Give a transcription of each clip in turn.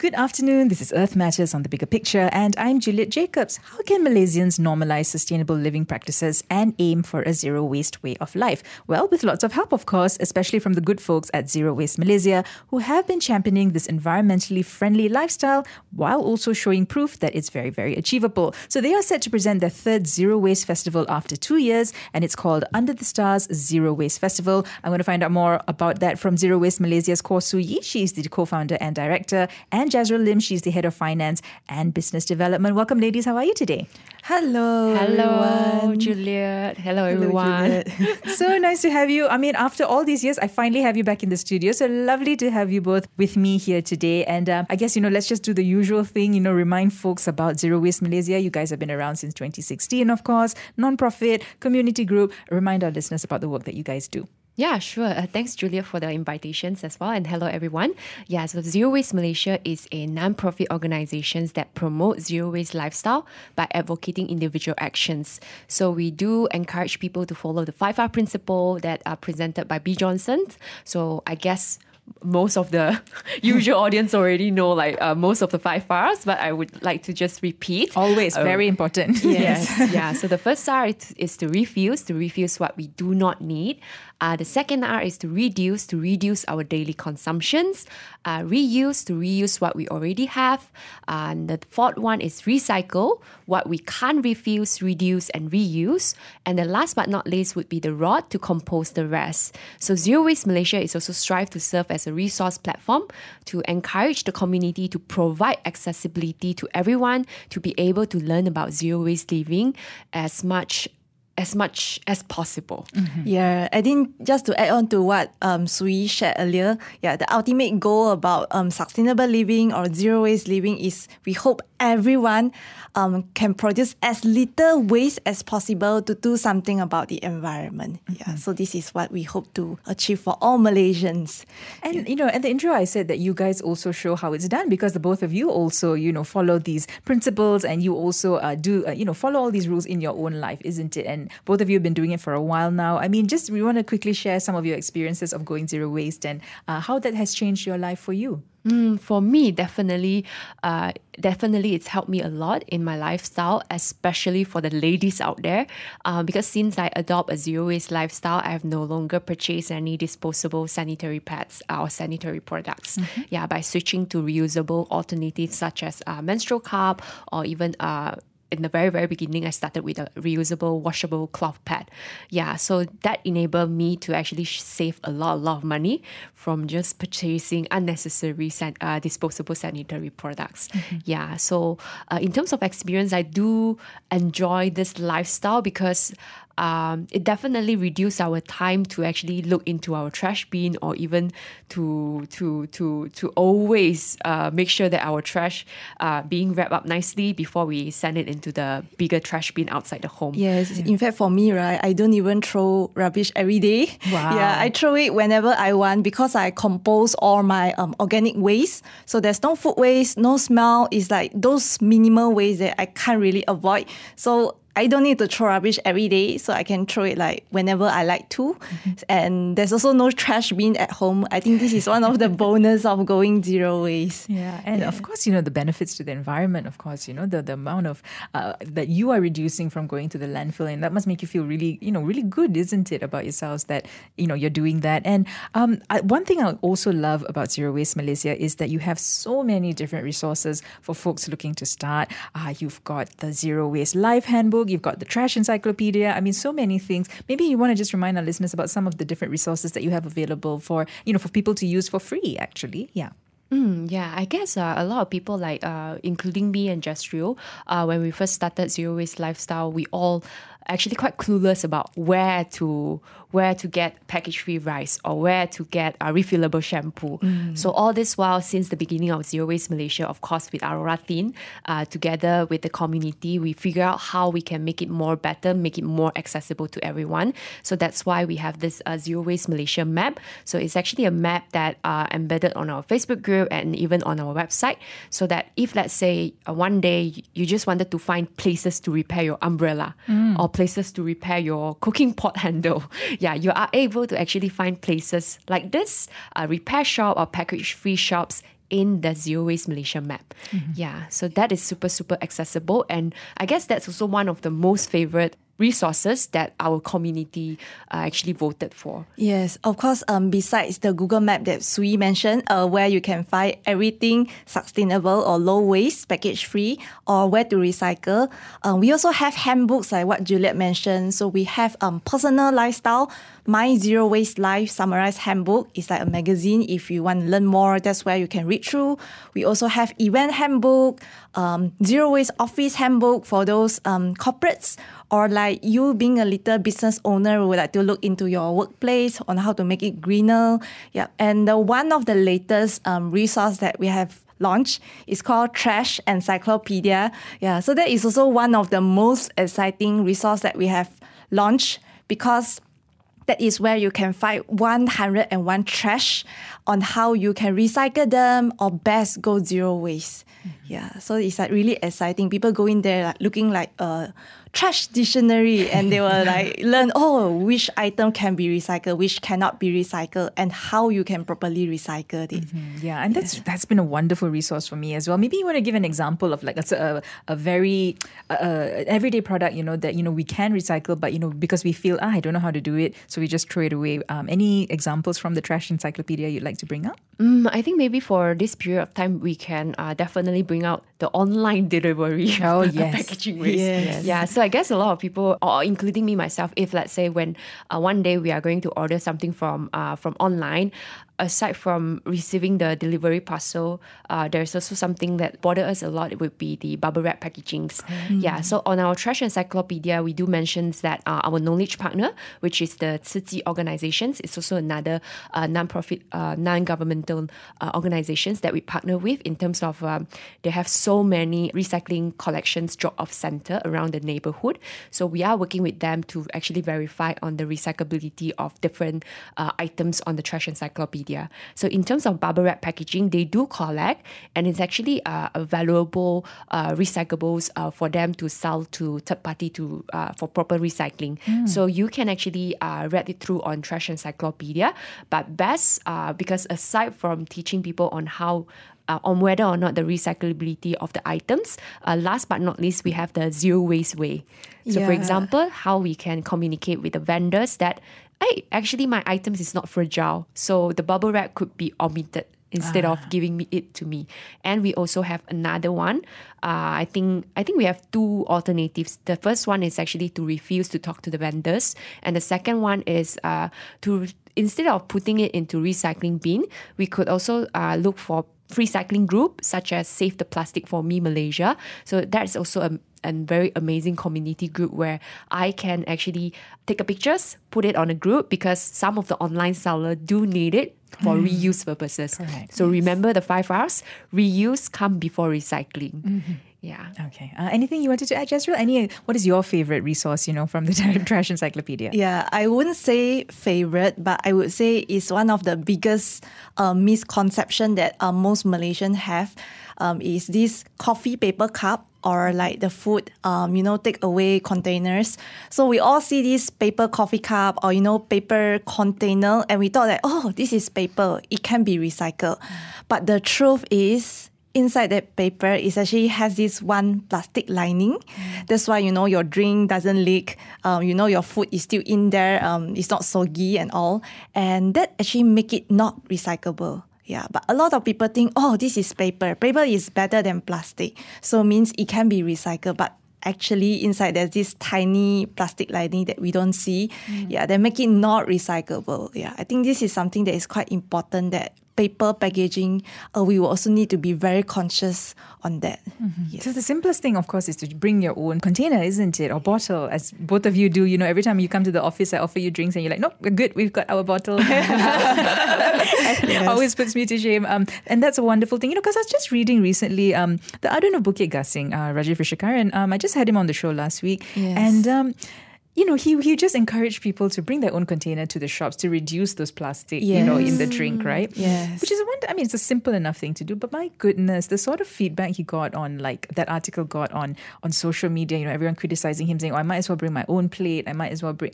Good afternoon. This is Earth Matters on the Bigger Picture, and I'm Juliet Jacobs. How can Malaysians normalize sustainable living practices and aim for a zero waste way of life? Well, with lots of help, of course, especially from the good folks at Zero Waste Malaysia, who have been championing this environmentally friendly lifestyle while also showing proof that it's very, very achievable. So they are set to present their third Zero Waste Festival after two years, and it's called Under the Stars Zero Waste Festival. I'm going to find out more about that from Zero Waste Malaysia's Khor Sue Yee. She's the co-founder and director, and Jazreel Lim. She's the head of finance and business development. Welcome, ladies. How are you today? Hello. Hello, everyone. Juliet. Hello, Hello, everyone. Juliet. so nice to have you. I mean, after all these years, I finally have you back in the studio. So lovely to have you both with me here today. And um, I guess, you know, let's just do the usual thing, you know, remind folks about Zero Waste Malaysia. You guys have been around since 2016, of course, non-profit, community group. Remind our listeners about the work that you guys do. Yeah, sure. Uh, thanks, Julia, for the invitations as well. And hello, everyone. Yeah, so Zero Waste Malaysia is a non-profit organization that promotes zero waste lifestyle by advocating individual actions. So we do encourage people to follow the 5R principle that are presented by Bea Johnson. So I guess most of the usual audience already know like uh, most of the five R's, but I would like to just repeat. Always Uh, very important. Yes, yeah. So the first R is, is to refuse, to refuse what we do not need. Uh, the second R is to reduce, to reduce our daily consumptions. Uh, reuse, to reuse what we already have. Uh, and the fourth one is recycle, what we can't refuse, reduce, and reuse. And the last but not least would be the rot to compose the rest. So Zero Waste Malaysia is also strive to serve as a resource platform to encourage the community to provide accessibility to everyone to be able to learn about zero waste living as much as much as possible. Yeah, I think just to add on to what um, Sui shared earlier, yeah, the ultimate goal about um, sustainable living or zero waste living is we hope everyone um, can produce as little waste as possible to do something about the environment. Yeah, so this is what we hope to achieve for all Malaysians. And you know, at the intro, I said that you guys also show how it's done because the both of you also, you know, follow these principles and you also uh, do, uh, you know, follow all these rules in your own life, isn't it? And both of you have been doing it for a while now. I mean, just we want to quickly share some of your experiences of going zero waste and uh, how that has changed your life for you. Mm, for me, definitely, uh, definitely, it's helped me a lot in my lifestyle, especially for the ladies out there. Uh, because since I adopt a zero waste lifestyle, I have no longer purchased any disposable sanitary pads or sanitary products. Yeah, by switching to reusable alternatives such as uh, menstrual cup or even uh, in the very very beginning i started with a reusable washable cloth pad. Yeah so that enabled me to actually save a lot a lot of money from just purchasing unnecessary san- uh, disposable sanitary products. Yeah so uh, in terms of experience i do enjoy this lifestyle because um, it definitely reduced our time to actually look into our trash bin or even to to to to always uh, make sure that our trash uh, being wrapped up nicely before we send it into the bigger trash bin outside the home. Yes, in fact, for me, right, I don't even throw rubbish every day. Wow. Yeah, I throw it whenever I want because I compose all my um, organic waste. So there's no food waste, no smell. It's like those minimal waste that I can't really avoid. So I don't need to throw rubbish every day, so I can throw it like whenever I like to. And there's also no trash bin at home. I think this is one of the bonus of going zero waste. Yeah, and of course, you know the benefits to the environment. Of course, you know the, the amount of uh, that you are reducing from going to the landfill, and that must make you feel really, you know, really good, isn't it, about yourselves that you know you're doing that. And um, I, one thing I also love about Zero Waste Malaysia is that you have so many different resources for folks looking to start. Uh, you've got the Zero Waste Life Handbook, you've got the Trash Encyclopedia. I mean, so many things. Maybe you want to just remind our listeners about some of the different resources that you have available for you know for people to use for free. Actually, yeah. Mm, yeah, I guess uh, a lot of people, like uh, including me and Jazreel, uh, when we first started Zero Waste Lifestyle, we all actually quite clueless about where to where to get package free rice or where to get a refillable shampoo. So all this while since the beginning of Zero Waste Malaysia, of course with Aurora Thin, uh, together with the community, we figure out how we can make it more better, make it more accessible to everyone. So that's why we have this uh, Zero Waste Malaysia map. So it's actually a map that uh, embedded on our Facebook group and even on our website, so that if let's say uh, one day you just wanted to find places to repair your umbrella or places to repair your cooking pot handle. Yeah, you are able to actually find places like this, a repair shop or package free shops in the Zero Waste Malaysia map. Mm-hmm. Yeah, so that is super, super accessible. And I guess that's also one of the most favorite resources that our community uh, actually voted for. Yes, of course. Um, besides the Google Map that Sui mentioned, uh, where you can find everything sustainable or low waste, package free, or where to recycle. Um, we also have handbooks like what Juliet mentioned. So we have um personal lifestyle. My Zero Waste Life Summarized Handbook is like a magazine. If you want to learn more, that's where you can read through. We also have event handbook, um, Zero Waste Office handbook for those um, corporates or like you being a little business owner would like to look into your workplace on how to make it greener. Yeah, and the one of the latest um, resource that we have launched is called Trash Encyclopedia. Yeah, so that is also one of the most exciting resource that we have launched because that is where you can find 101 trash on how you can recycle them or best go zero waste. Yeah, so it's like really exciting. People go in there like looking like a trash dictionary and they will like learn oh which item can be recycled, which cannot be recycled, and how you can properly recycle it. Yeah, and that's that's been a wonderful resource for me as well. Maybe you want to give an example of like a a, a very uh, everyday product, you know, that you know we can recycle, but you know because we feel ah I don't know how to do it, so we just throw it away. Um, any examples from the trash encyclopedia you'd like to bring up? Mm, I think maybe for this period of time, we can uh, definitely bring out the online delivery. Oh, yes. packaging waste. Yes. Yeah, so I guess a lot of people, or including me myself, if let's say when uh, one day we are going to order something from uh, from online, aside from receiving the delivery parcel, uh, there's also something that bother us a lot. It would be the bubble wrap packagings. Yeah, so on our trash encyclopedia, we do mention that uh, our knowledge partner, which is the Tzu Chi organizations, it's also another uh, non-profit, uh, non-governmental uh, organizations that we partner with in terms of um, they have so many recycling collections drop-off center around the neighborhood. So we are working with them to actually verify on the recyclability of different uh, items on the trash encyclopedia. So in terms of bubble wrap packaging, they do collect, and it's actually uh, a valuable uh, recyclables uh, for them to sell to third party to uh, for proper recycling. So you can actually uh, read it through on Trash Encyclopedia. But best uh, because aside from teaching people on how uh, on whether or not the recyclability of the items. Uh, last but not least, we have the zero waste way. So, for example, how we can communicate with the vendors that, hey, actually, my items is not fragile. So, the bubble wrap could be omitted instead of giving me it to me. And we also have another one. Uh, I think I think we have two alternatives. The first one is actually to refuse to talk to the vendors, and the second one is uh, to instead of putting it into recycling bin, we could also uh, look for free cycling group such as Save the Plastic for Me Malaysia. So that's also a, very amazing community group where I can actually take a pictures, put it on a group because some of the online seller do need it for mm. reuse purposes. Correct. So remember the five R's: reuse, come before recycling. Mm-hmm. Yeah. Okay. Uh, anything you wanted to add, Jazreel? Any? What is your favorite resource? You know, from the trash encyclopedia. Yeah, I wouldn't say favorite, but I would say it's one of the biggest uh, misconception that uh, most Malaysians have. Um, is this coffee paper cup or like the food, um, you know, takeaway containers. So we all see this paper coffee cup or you know paper container, and we thought that oh, this is paper, it can be recycled. But the truth is inside that paper it actually has this one plastic lining. That's why you know your drink doesn't leak. Um, you know your food is still in there. Um, it's not soggy and all, and that actually make it not recyclable. Yeah, but a lot of people think, oh, this is paper. Paper is better than plastic, so means it can be recycled. But actually, inside there's this tiny plastic lining that we don't see. Yeah, they make it not recyclable. Yeah, I think this is something that is quite important. That paper packaging, uh, we will also need to be very conscious on that. Yes. So the simplest thing, of course, is to bring your own container, isn't it, or bottle, as both of you do. You know, every time you come to the office, I offer you drinks, and you're like, "Nope, we're good. We've got our bottle." Always puts me to shame. Um, and that's a wonderful thing, you know, because I was just reading recently um, the ADUN of Bukit Gasing, uh, Rajiv Rishyakaran. Um, I just had him on the show last week, Yes. and. Um, you know, he he just encouraged people to bring their own container to the shops to reduce those plastic, you know, in the drink, right? Mm. Yes. Which is a one. I mean, it's a simple enough thing to do, but my goodness, the sort of feedback he got on like that article got on on social media. You know, everyone criticizing him, saying, "Oh, I might as well bring my own plate. I might as well bring."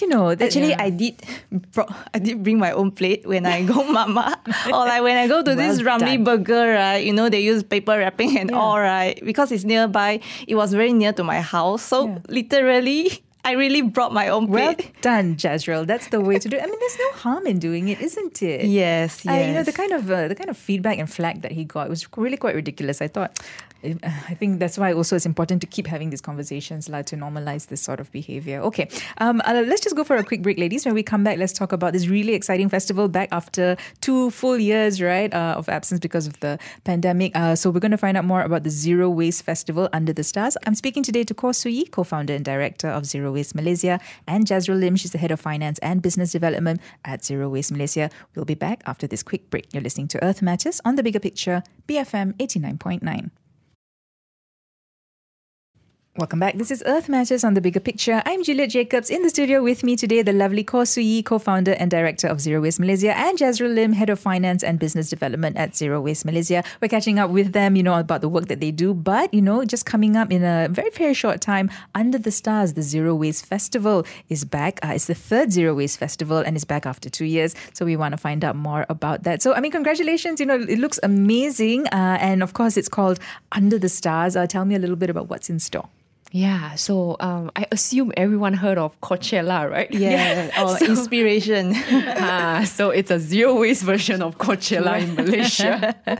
You know, that, Actually, yeah. I did. Bro- I did bring my own plate when I go mama, or like when I go to this Well Ramly done. Burger, right? You know they use paper wrapping and Yeah. all, right? Because it's nearby. It was very near to my house, so Yeah. literally, I really brought my own Well plate. done, Jazreel. That's the way to do it. I mean, there's no harm in doing it, isn't it? Yes, yes. Uh, you know the kind of uh, the kind of feedback and flack that he got was really quite ridiculous. I thought, I think that's why also it's important to keep having these conversations, like to normalize this sort of behavior. Okay, um, uh, let's just go for a quick break, ladies. When we come back, let's talk about this really exciting festival back after two full years, right, uh, of absence because of the pandemic. Uh, so we're going to find out more about the Zero Waste Festival Under the Stars. I'm speaking today to Ko Sui, co-founder and director of Zero Waste Malaysia, and Jazreel Lim. She's the head of finance and business development at Zero Waste Malaysia. We'll be back after this quick break. You're listening to Earth Matters on the Bigger Picture, BFM 89.9. Welcome back. This is Earth Matters on the Bigger Picture. I'm Juliet Jacobs. In the studio with me today, the lovely Ko Sui, co-founder and director of Zero Waste Malaysia, and Jazreel Lim, head of finance and business development at Zero Waste Malaysia. We're catching up with them, you know, about the work that they do. But, you know, just coming up in a very, very short time, Under the Stars, the Zero Waste Festival is back. Uh, it's the third Zero Waste Festival and it's back after two years. So we want to find out more about that. So, I mean, congratulations. You know, it looks amazing. Uh, and of course, it's called Under the Stars. Uh, tell me a little bit about what's in store. Yeah, so um, I assume everyone heard of Coachella, right? yeah, or So- inspiration. ah, so it's a zero waste version of Coachella in Malaysia.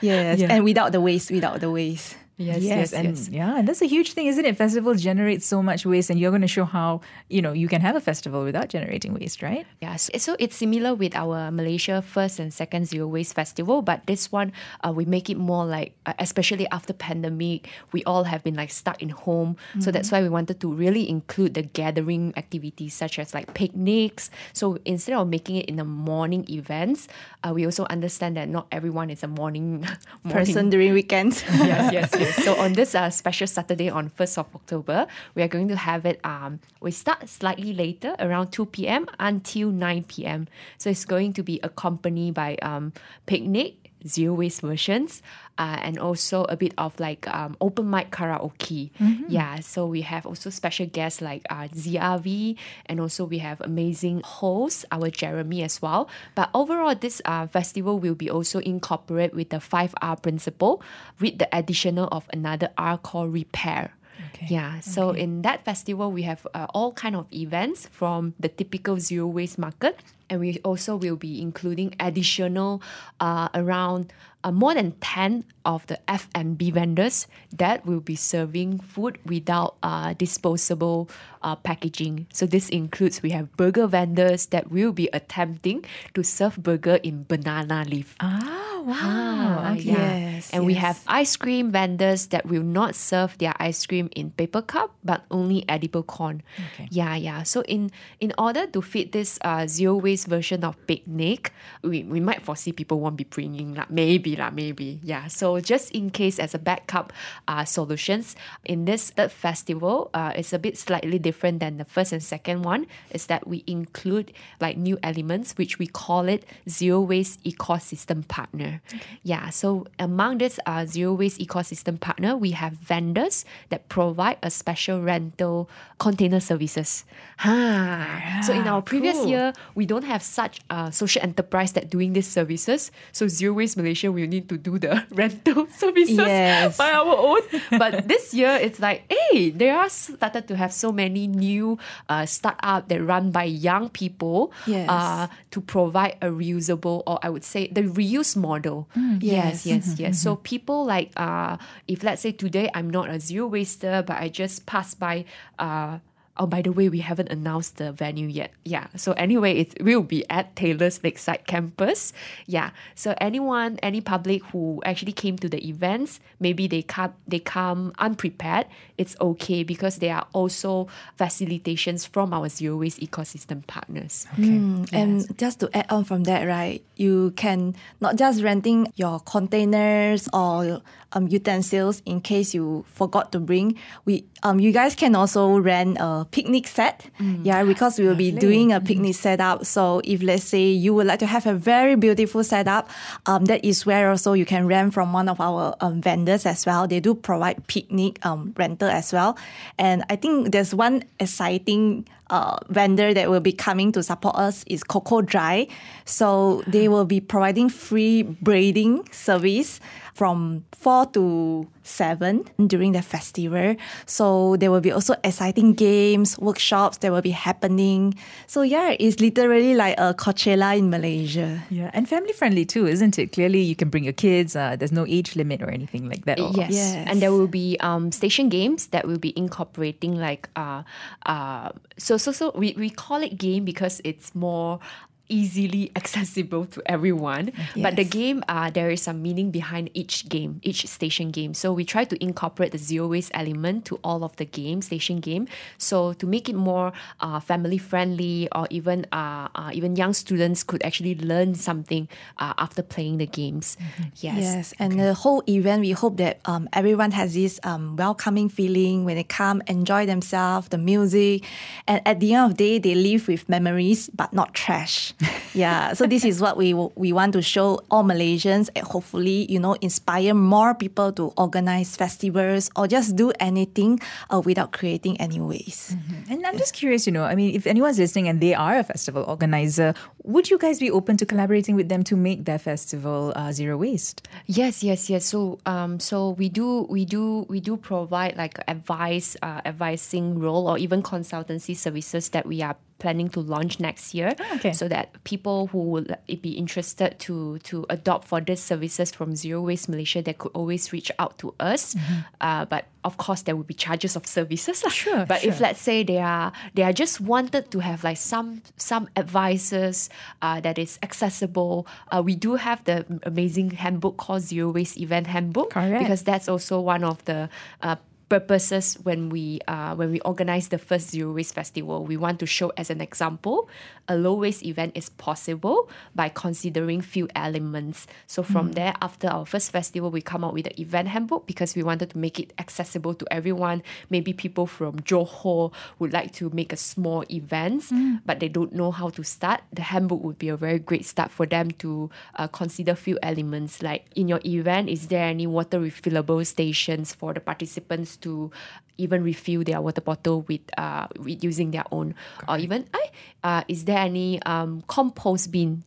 yes, Yeah. and without the waste, without the waste. Yes, yes, and yes. yeah, and that's a huge thing, isn't it? Festivals generate so much waste, and you're going to show how you know you can have a festival without generating waste, right? Yeah, so, it's similar with our Malaysia first and second zero waste festival, but this one uh, we make it more like, uh, especially after pandemic, we all have been like stuck in home. So that's why we wanted to really include the gathering activities such as like picnics. So instead of making it in the morning events, uh, we also understand that not everyone is a morning morning Person during weekends. yes, yes, yes. So on this uh, special Saturday on 1st of October, we are going to have it, um, we start slightly later, around 2 p.m. until 9 p.m. So it's going to be accompanied by um, picnic, zero waste versions, uh, and also a bit of like um, open mic karaoke. Yeah, so we have also special guests like uh, ZRV, and also we have amazing hosts, our Jeremy as well. But overall, this uh, festival will be also incorporate with the 5R principle with the additional of another R called repair. Okay. Yeah, so in that festival, we have uh, all kind of events from the typical zero waste market, and we also will be including additional uh, around uh, more than 10 of the F&B vendors that will be serving food without uh, disposable uh, packaging. So this includes we have burger vendors that will be attempting to serve burger in banana leaf. Ah, wow. Ah, okay. yeah. Yes, and we have ice cream vendors that will not serve their ice cream in paper cup but only edible corn. Okay. Yeah, yeah. So in in order to fit this uh, zero waste version of picnic, we, we might foresee people won't be bringing lah, maybe lah, maybe. Yeah. So just in case as a backup uh, solutions in this third festival, uh, it's a bit slightly different than the first and second one. Is that we include like new elements which we call it zero waste ecosystem partner. Yeah. So among this uh, zero waste ecosystem partner, we have vendors that provide a special rental container services. Ha. so in our previous cool. year, we don't have such a social enterprise that doing these services. So Zero Waste Malaysia will need to do the rental services Yes. by our own. But this year, it's like, hey, there are started to have so many new uh, startup that run by young people Yes. uh, to provide a reusable, or I would say the reuse model. yes, yes. yes, yes. So people like, uh, if let's say today I'm not a zero waster, but I just pass by. Uh, Oh, by the way, we haven't announced the venue yet. Yeah. So anyway, it will be at Taylor's Lakeside campus. Yeah. So anyone, any public who actually came to the events, maybe they come they come unprepared. It's okay because there are also facilitations from our zero waste ecosystem partners. Mm, And just to add on from that, right, you can not just renting your containers or um, utensils in case you forgot to bring. We um, you guys can also rent a picnic set. Yeah, because we will be doing a picnic setup. So if let's say you would like to have a very beautiful setup, um, that is where also you can rent from one of our um, vendors as well. They do provide picnic um, rental as well. And I think there's one exciting uh, vendor that will be coming to support us is Coco Dry. So they will be providing free braiding service from 4 to 7 during the festival. So there will be also exciting games, workshops that will be happening. So yeah, it's literally like a Coachella in Malaysia. Yeah, and family friendly too, isn't it? Clearly, you can bring your kids. Uh, there's no age limit or anything like that. Yes. Yes. and there will be um, station games that will be incorporating like uh, uh, so so so we, we call it game because it's more easily accessible to everyone. But the game uh, there is some meaning behind each game each station game. So we try to incorporate the zero waste element to all of the game station game. So to make it more uh, family friendly or even uh, uh, even young students could actually learn something uh, after playing the games. Yes. Yes, and the whole event, we hope that um, everyone has this um, welcoming feeling when they come, enjoy themselves, the music, and at the end of the day, they leave with memories, but not trash. Yeah, so this is what we we want to show all Malaysians, and hopefully, you know, inspire more people to organize festivals or just do anything uh, without creating any waste. And I'm just curious, you know, I mean, if anyone's listening and they are a festival organizer, would you guys be open to collaborating with them to make their festival uh, zero waste? Yes, yes, yes. So, um, so we do, we do, we do provide like advice, uh, advising role or even consultancy services that we are planning to launch next year. okay. So that people who would be interested to to adopt for these services from Zero Waste Malaysia, they could always reach out to us. Uh, but of course, there will be charges of services. Sure, But if let's say they are they are just wanted to have like some some advices uh, that is accessible. Uh, we do have the amazing handbook called Zero Waste Event Handbook Correct. because that's also one of the uh, purposes when we uh, when we organize the first zero waste festival. We want to show as an example a low waste event is possible by considering few elements. So from there after our first festival we come out with the event handbook because we wanted to make it accessible to everyone. Maybe people from Johor would like to make a small events but they don't know how to start. The handbook would be a very great start for them to uh, consider few elements like in your event is there any water refillable stations for the participants to even refill their water bottle with uh with using their own. Or even I uh is there any um compost bin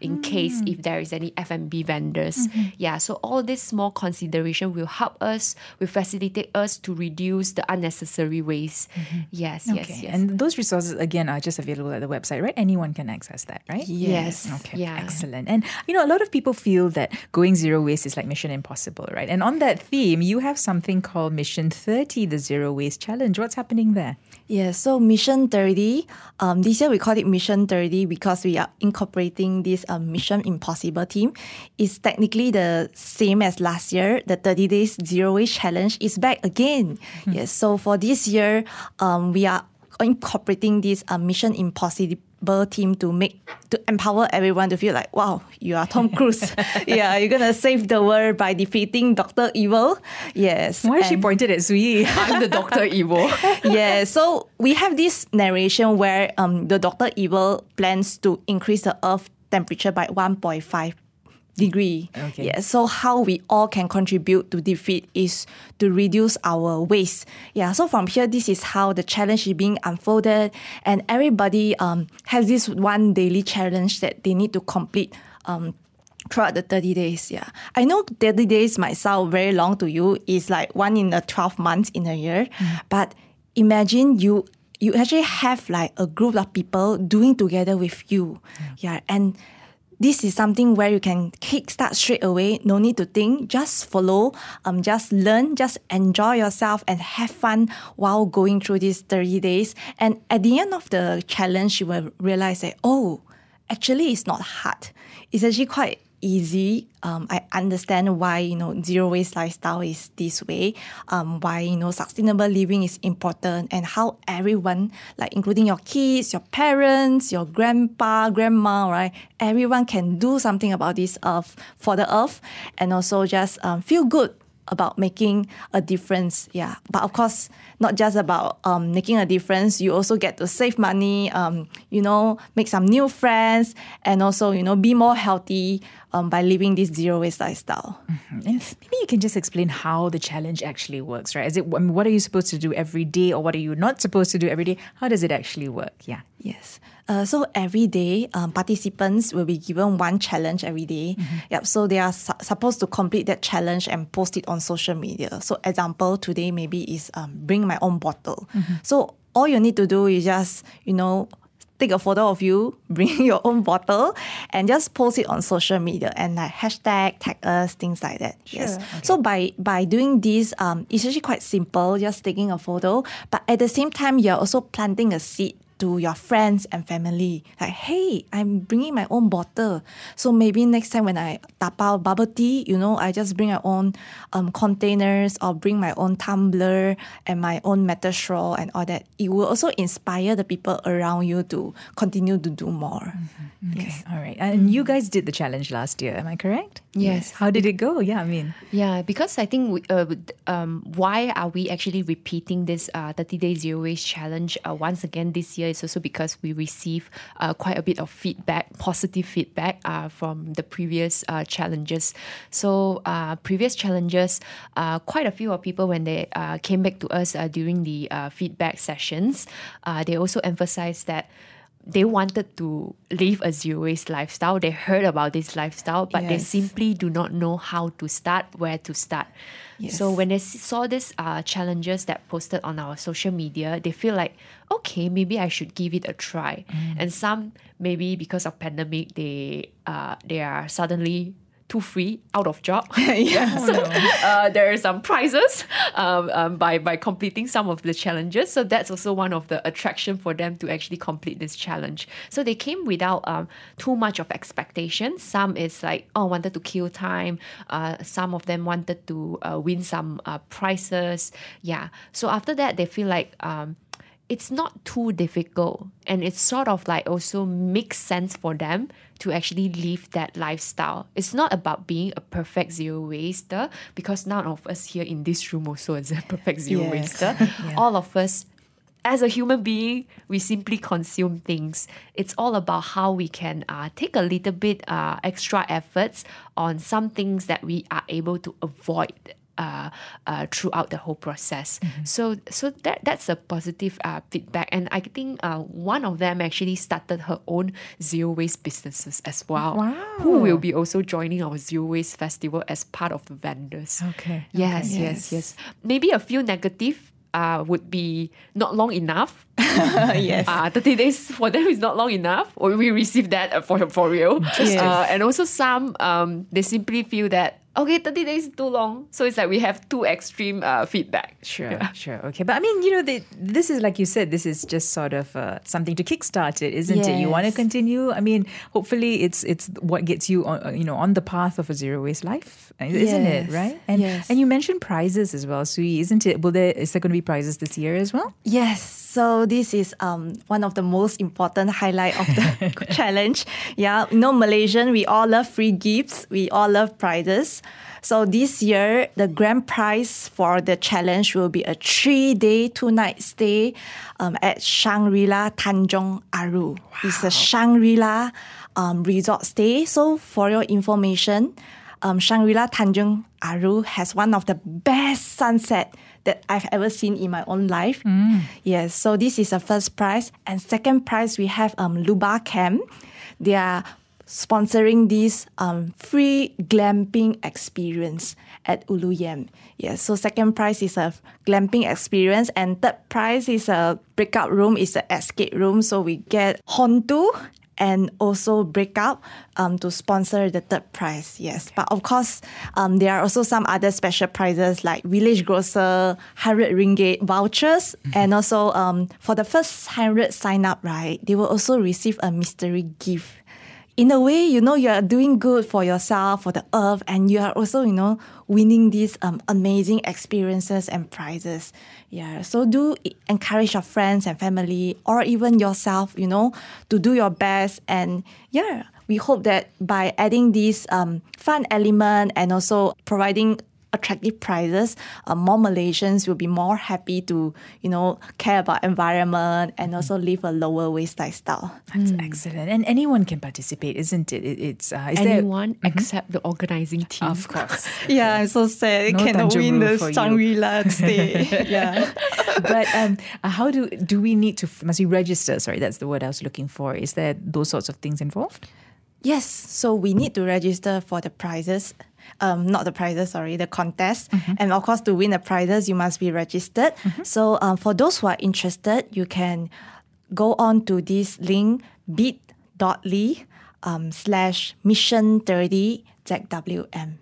in case if there is any F&B vendors. Mm-hmm. Yeah, so all this small consideration will help us, will facilitate us to reduce the unnecessary waste. Mm-hmm. Yes, yes, Okay. yes. And those resources, again, are just available at the website, right? Anyone can access that, right? Yes. Okay, Yeah. excellent. And you know, a lot of people feel that going zero waste is like Mission Impossible, right? And on that theme, you have something called Mission 30, the Zero Waste Challenge. What's happening there? Yeah, so Mission 30, um, this year we call it Mission 30 because we are incorporating this um, Mission Impossible team. It's technically the same as last year. The 30 Days Zero Waste Challenge is back again. Yes, so for this year, um, we are incorporating this uh, Mission Impossible team to make to empower everyone to feel like wow you are Tom Cruise yeah you're gonna save the world by defeating Doctor Evil yes Why is she pointed at Sui? I'm the Doctor Evil. yeah, so we have this narration where um, the Doctor Evil plans to increase the Earth temperature by 1.5 degree. Okay. Yeah, so how we all can contribute to defeat is to reduce our waste. Yeah, so from here, this is how the challenge is being unfolded, and everybody um, has this one daily challenge that they need to complete. Um, throughout the 30 days. Yeah. I know 30 days might sound very long to you. It's like one in a 12 months in a year. But imagine you you actually have like a group of people doing together with you. Yeah. And this is something where you can kickstart straight away. No need to think. Just follow. Um, just learn. Just enjoy yourself and have fun while going through these 30 days. And at the end of the challenge, you will realize that, oh, actually it's not hard. It's actually quite easy. Um, I understand why you know zero waste lifestyle is this way. Um, why you know sustainable living is important, and how everyone, like including your kids, your parents, your grandpa, grandma, right? Everyone can do something about this earth for the earth, and also just um, feel good about making a difference. Yeah, but of course, not just about um, making a difference. You also get to save money. Um, you know, make some new friends, and also you know be more healthy um, by living this zero waste lifestyle. And maybe you can just explain how the challenge actually works, right? Is it I mean, what are you supposed to do every day, or what are you not supposed to do every day? How does it actually work? Yeah. Yes. Uh, so every day, um, participants will be given one challenge every day. Yep. So they are su- supposed to complete that challenge and post it on social media. So example today maybe is um, bring my own bottle. So all you need to do is just you know take a photo of you, bring your own bottle, and just post it on social media and like hashtag tag us, things like that. Yes. So by by doing this, um, it's actually quite simple, just taking a photo. But at the same time, you're also planting a seed to your friends and family. Like, hey, I'm bringing my own bottle. So maybe next time when I tapao bubble tea, you know, I just bring my own um, containers or bring my own tumbler and my own metal straw and all that. It will also inspire the people around you to continue to do more. Okay. All right. And you guys did the challenge last year. Am I correct? Yes. How did it go? Yeah. I mean. Yeah, because I think we, uh, um, why are we actually repeating this uh, 30 day zero waste challenge uh, once again this year is also because we receive uh, quite a bit of feedback, positive feedback uh, from the previous uh, challenges. So uh, previous challenges, uh, quite a few of people when they uh, came back to us during the feedback sessions, they also emphasized that they wanted to live a zero waste lifestyle. They heard about this lifestyle, but they simply do not know how to start, where to start. So when they saw these uh, challenges that posted on our social media, they feel like, okay, maybe I should give it a try. And some maybe because of pandemic, they uh, they are suddenly too free, out of job. yeah. so uh, there are some prizes um, um, by by completing some of the challenges. So that's also one of the attraction for them to actually complete this challenge. So they came without um, too much of expectations. Some is like oh wanted to kill time. Uh, some of them wanted to uh, win some uh, prizes. Yeah. So after that, they feel like. It's not too difficult and it's sort of like also makes sense for them to actually live that lifestyle it's not about being a perfect zero waster because none of us here in this room also is a perfect zero Yes. waster all of us as a human being, we simply consume things. It's all about how we can uh, take a little bit uh, extra efforts on some things that we are able to avoid uh, uh, throughout the whole process. So, so that that's a positive uh, feedback, and I think uh, one of them actually started her own zero waste businesses as well. Wow. Who will be also joining our zero waste festival as part of the vendors. Okay. Yes, yes, yes. Maybe a few negative uh, would be not long enough. yes. Uh, 30 days for them is not long enough. Or we receive that uh, for, for real. Uh, and also some, um, they simply feel that, okay, 30 days is too long. So it's like we have two extreme uh, feedback. Sure, sure. Okay. But I mean, you know, the, this is, like you said, this is just sort of uh, something to kickstart it, isn't it? You want to continue. I mean, hopefully it's it's what gets you on, uh, you know, on the path of a zero waste life, isn't it? Right? And, Yes. and you mentioned prizes as well, Sui, isn't it? Will there, is there going to be prizes this year as well? Yes, so this is um one of the most important highlight of the challenge. Yeah, you know Malaysian, we all love free gifts. We all love prizes. So this year, the grand prize for the challenge will be a three-day, two-night stay um, at Shangri-La Tanjong Aru. It's a Shangri-La um, resort stay. So for your information, um, Shangri-La Tanjung Aru has one of the best sunset that I've ever seen in my own life. Yes, so this is the first prize. And second prize, we have um, Luba Camp. They are sponsoring this um, free glamping experience at Ulu Yam. Yes, so second prize is a glamping experience, and third prize is a breakout room, is an escape room. So we get Hontu and also breakout um, to sponsor the third prize. Yes, but of course, um, there are also some other special prizes like Village Grocer, 100 ringgit vouchers, and also um, for the first 100 sign up, right, they will also receive a mystery gift in a way, you know, you are doing good for yourself, for the earth, and you are also, you know, winning these um, amazing experiences and prizes. Yeah. So do encourage your friends and family, or even yourself, you know, to do your best. And yeah, we hope that by adding this um, fun element and also providing attractive prices, uh, more Malaysians will be more happy to, you know, care about environment and also live a lower waste lifestyle. That's excellent. And anyone can participate, isn't it? it it's uh, is Anyone except the organizing team. Of course. Yeah, I'm so sad. No I cannot Tanjung win Rhu the for you. Shangri-La stay. yeah. but um, uh, how do do we need to must we register? Sorry, that's the word I was looking for. Is there those sorts of things involved? Yes, so we need to register for the prizes. Um, not the prizes, sorry, the contest. And of course, to win the prizes, you must be registered. So um, for those who are interested, you can go on to this link bit.ly um, slash mission 30 ZWM.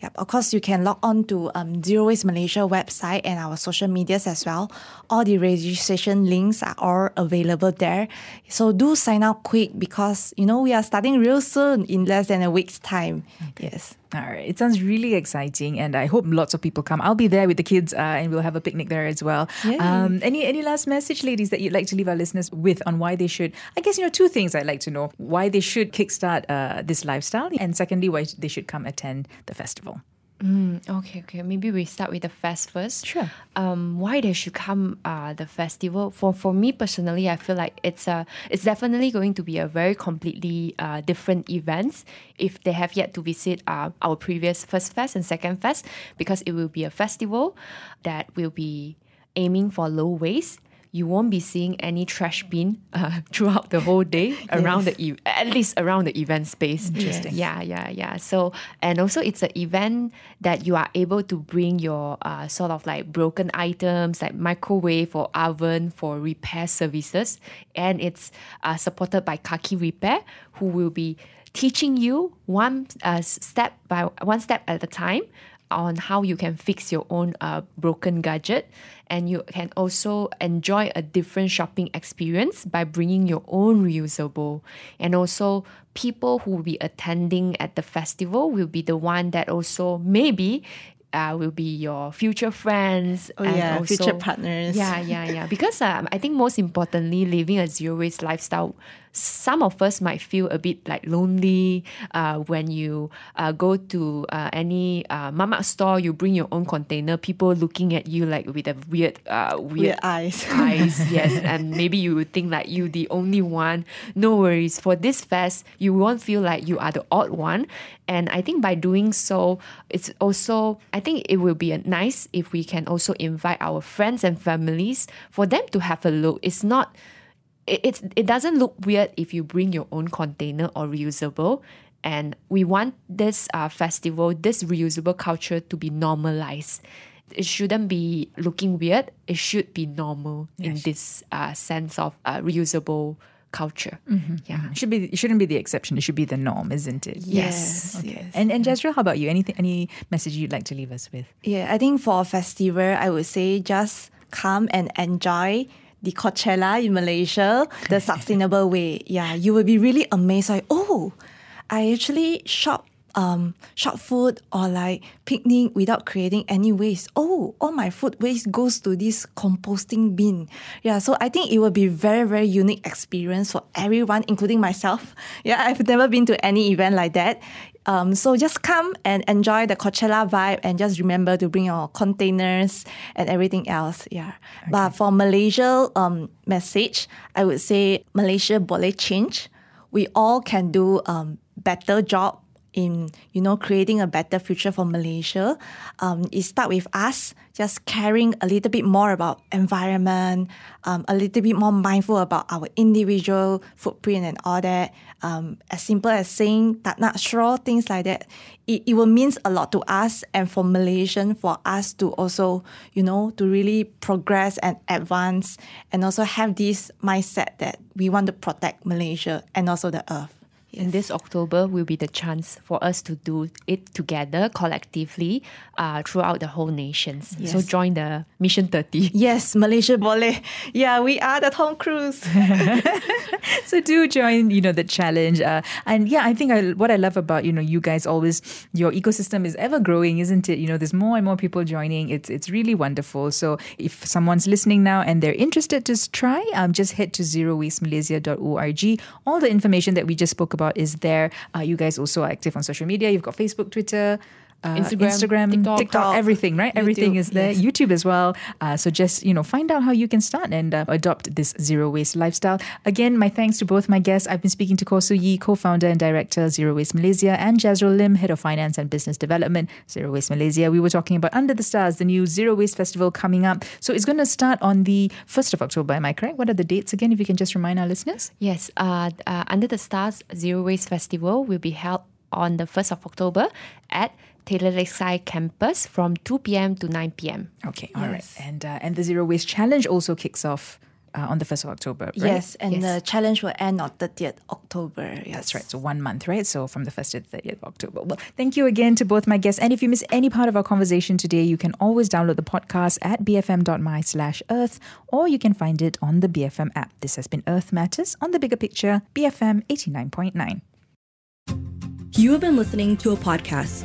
Yep. Of course, you can log on to um, Zero Waste Malaysia website and our social medias as well. All the registration links are all available there. So do sign up quick because you know we are starting real soon in less than a week's time. Yes. All right. It sounds really exciting, and I hope lots of people come. I'll be there with the kids, uh, and we'll have a picnic there as well. Um, any any last message, ladies, that you'd like to leave our listeners with on why they should? I guess you know two things I'd like to know: why they should kickstart uh, this lifestyle, and secondly, why they should come attend the festival. Okay, okay. Maybe we start with the fest first. Sure. Um, why they should come uh, the festival? For for me personally, I feel like it's a it's definitely going to be a very completely uh, different events if they have yet to visit uh, our previous first fest and second fest because it will be a festival that will be aiming for low waste. You won't be seeing any trash bin uh, throughout the whole day around the e- at least around the event space. Interesting. Yeah, yeah, yeah. So and also it's an event that you are able to bring your uh, sort of like broken items like microwave or oven for repair services, and it's uh, supported by Kaki Repair, who will be teaching you one uh, step by one step at a time on how you can fix your own uh, broken gadget. And you can also enjoy a different shopping experience by bringing your own reusable. And also people who will be attending at the festival will be the one that also maybe uh, will be your future friends Oh, and yeah, also- future partners. yeah yeah yeah. Because um, i think most importantly living a zero waste lifestyle some of us might feel a bit like lonely uh, when you uh, go to uh, any uh, mama store you bring your own container people looking at you like with a weird uh, weird, Weird eyes. eyes yes and maybe you would think like you the only one. No worries. For this fest you won't feel like you are the odd one and i think by doing so it's also i think it will be nice if we can also invite our friends and families for them to have a look. It's not it, it's it doesn't look weird if you bring your own container or reusable and we want this uh, festival this reusable culture to be normalized it shouldn't be looking weird it should be normal in this uh, sense of uh, reusable culture yeah It should be. It shouldn't be the exception. It should be the norm, isn't it? Yes, Okay. yes. And and Jazra, how about you? Anything? Any message you'd like to leave us with? Yeah, I think for a festival, I would say just come and enjoy the Coachella in Malaysia the sustainable way. Yeah, you will be really amazed. Like, oh, I actually shop um shop food or like picnic without creating any waste. Oh, all my food waste goes to this composting bin. Yeah, so I think it will be very very unique experience for everyone, including myself. Yeah, I've never been to any event like that. Um, so just come and enjoy the Coachella vibe and just remember to bring your containers and everything else. Yeah. But for Malaysia um, message, I would say Malaysia boleh change. We all can do um, better job in you know creating a better future for Malaysia. Um, it start with us just caring a little bit more about environment, um, a little bit more mindful about our individual footprint and all that. Um, as simple as saying tak nak straw, things like that. It, it will means a lot to us and for Malaysian for us to also you know to really progress and advance and also have this mindset that we want to protect Malaysia and also the earth. And this October will be the chance for us to do it together collectively uh, throughout the whole nations. So join the Mission 30. Yes, Malaysia boleh. Yeah, we are the Tom Cruise. so do join you know the challenge uh, and yeah i think I, what i love about you know you guys always your ecosystem is ever growing isn't it you know there's more and more people joining it's it's really wonderful so if someone's listening now and they're interested just try um, just head to zerowastemalaysia.org all the information that we just spoke about is there. Uh, you guys also are active on social media. You've got facebook twitter uh, Instagram, Instagram, TikTok. TikTok, everything, right? Everything is there. yes. YouTube as well. Uh, so just you know, find out how you can start and uh, adopt this zero waste lifestyle. Again, my thanks to both my guests. I've been speaking to Khor Sue Yee, co-founder and director Zero Waste Malaysia, and Jazreel Lim, head of finance and business development Zero Waste Malaysia. We were talking about Under the Stars, the new Zero Waste Festival coming up. So it's going to start on the first of October. Am I correct? What are the dates again? If you can just remind our listeners. Yes, uh, uh, Under the Stars Zero Waste Festival will be held on the 1st of October at Taylor Lakeside campus from 2 p.m. to 9 p.m. Okay, all right, and uh, and the Zero Waste Challenge also kicks off uh, on the first of October. Right? Yes, and Yes. the challenge will end on 30th October. Yes. That's right. So one month, right? So from the 1st to the 30th of October. Well, thank you again to both my guests. And if you miss any part of our conversation today, you can always download the podcast at bfm.my slash earth or you can find it on the BFM app. This has been Earth Matters on the bigger picture, BFM 89.9. You have been listening to a podcast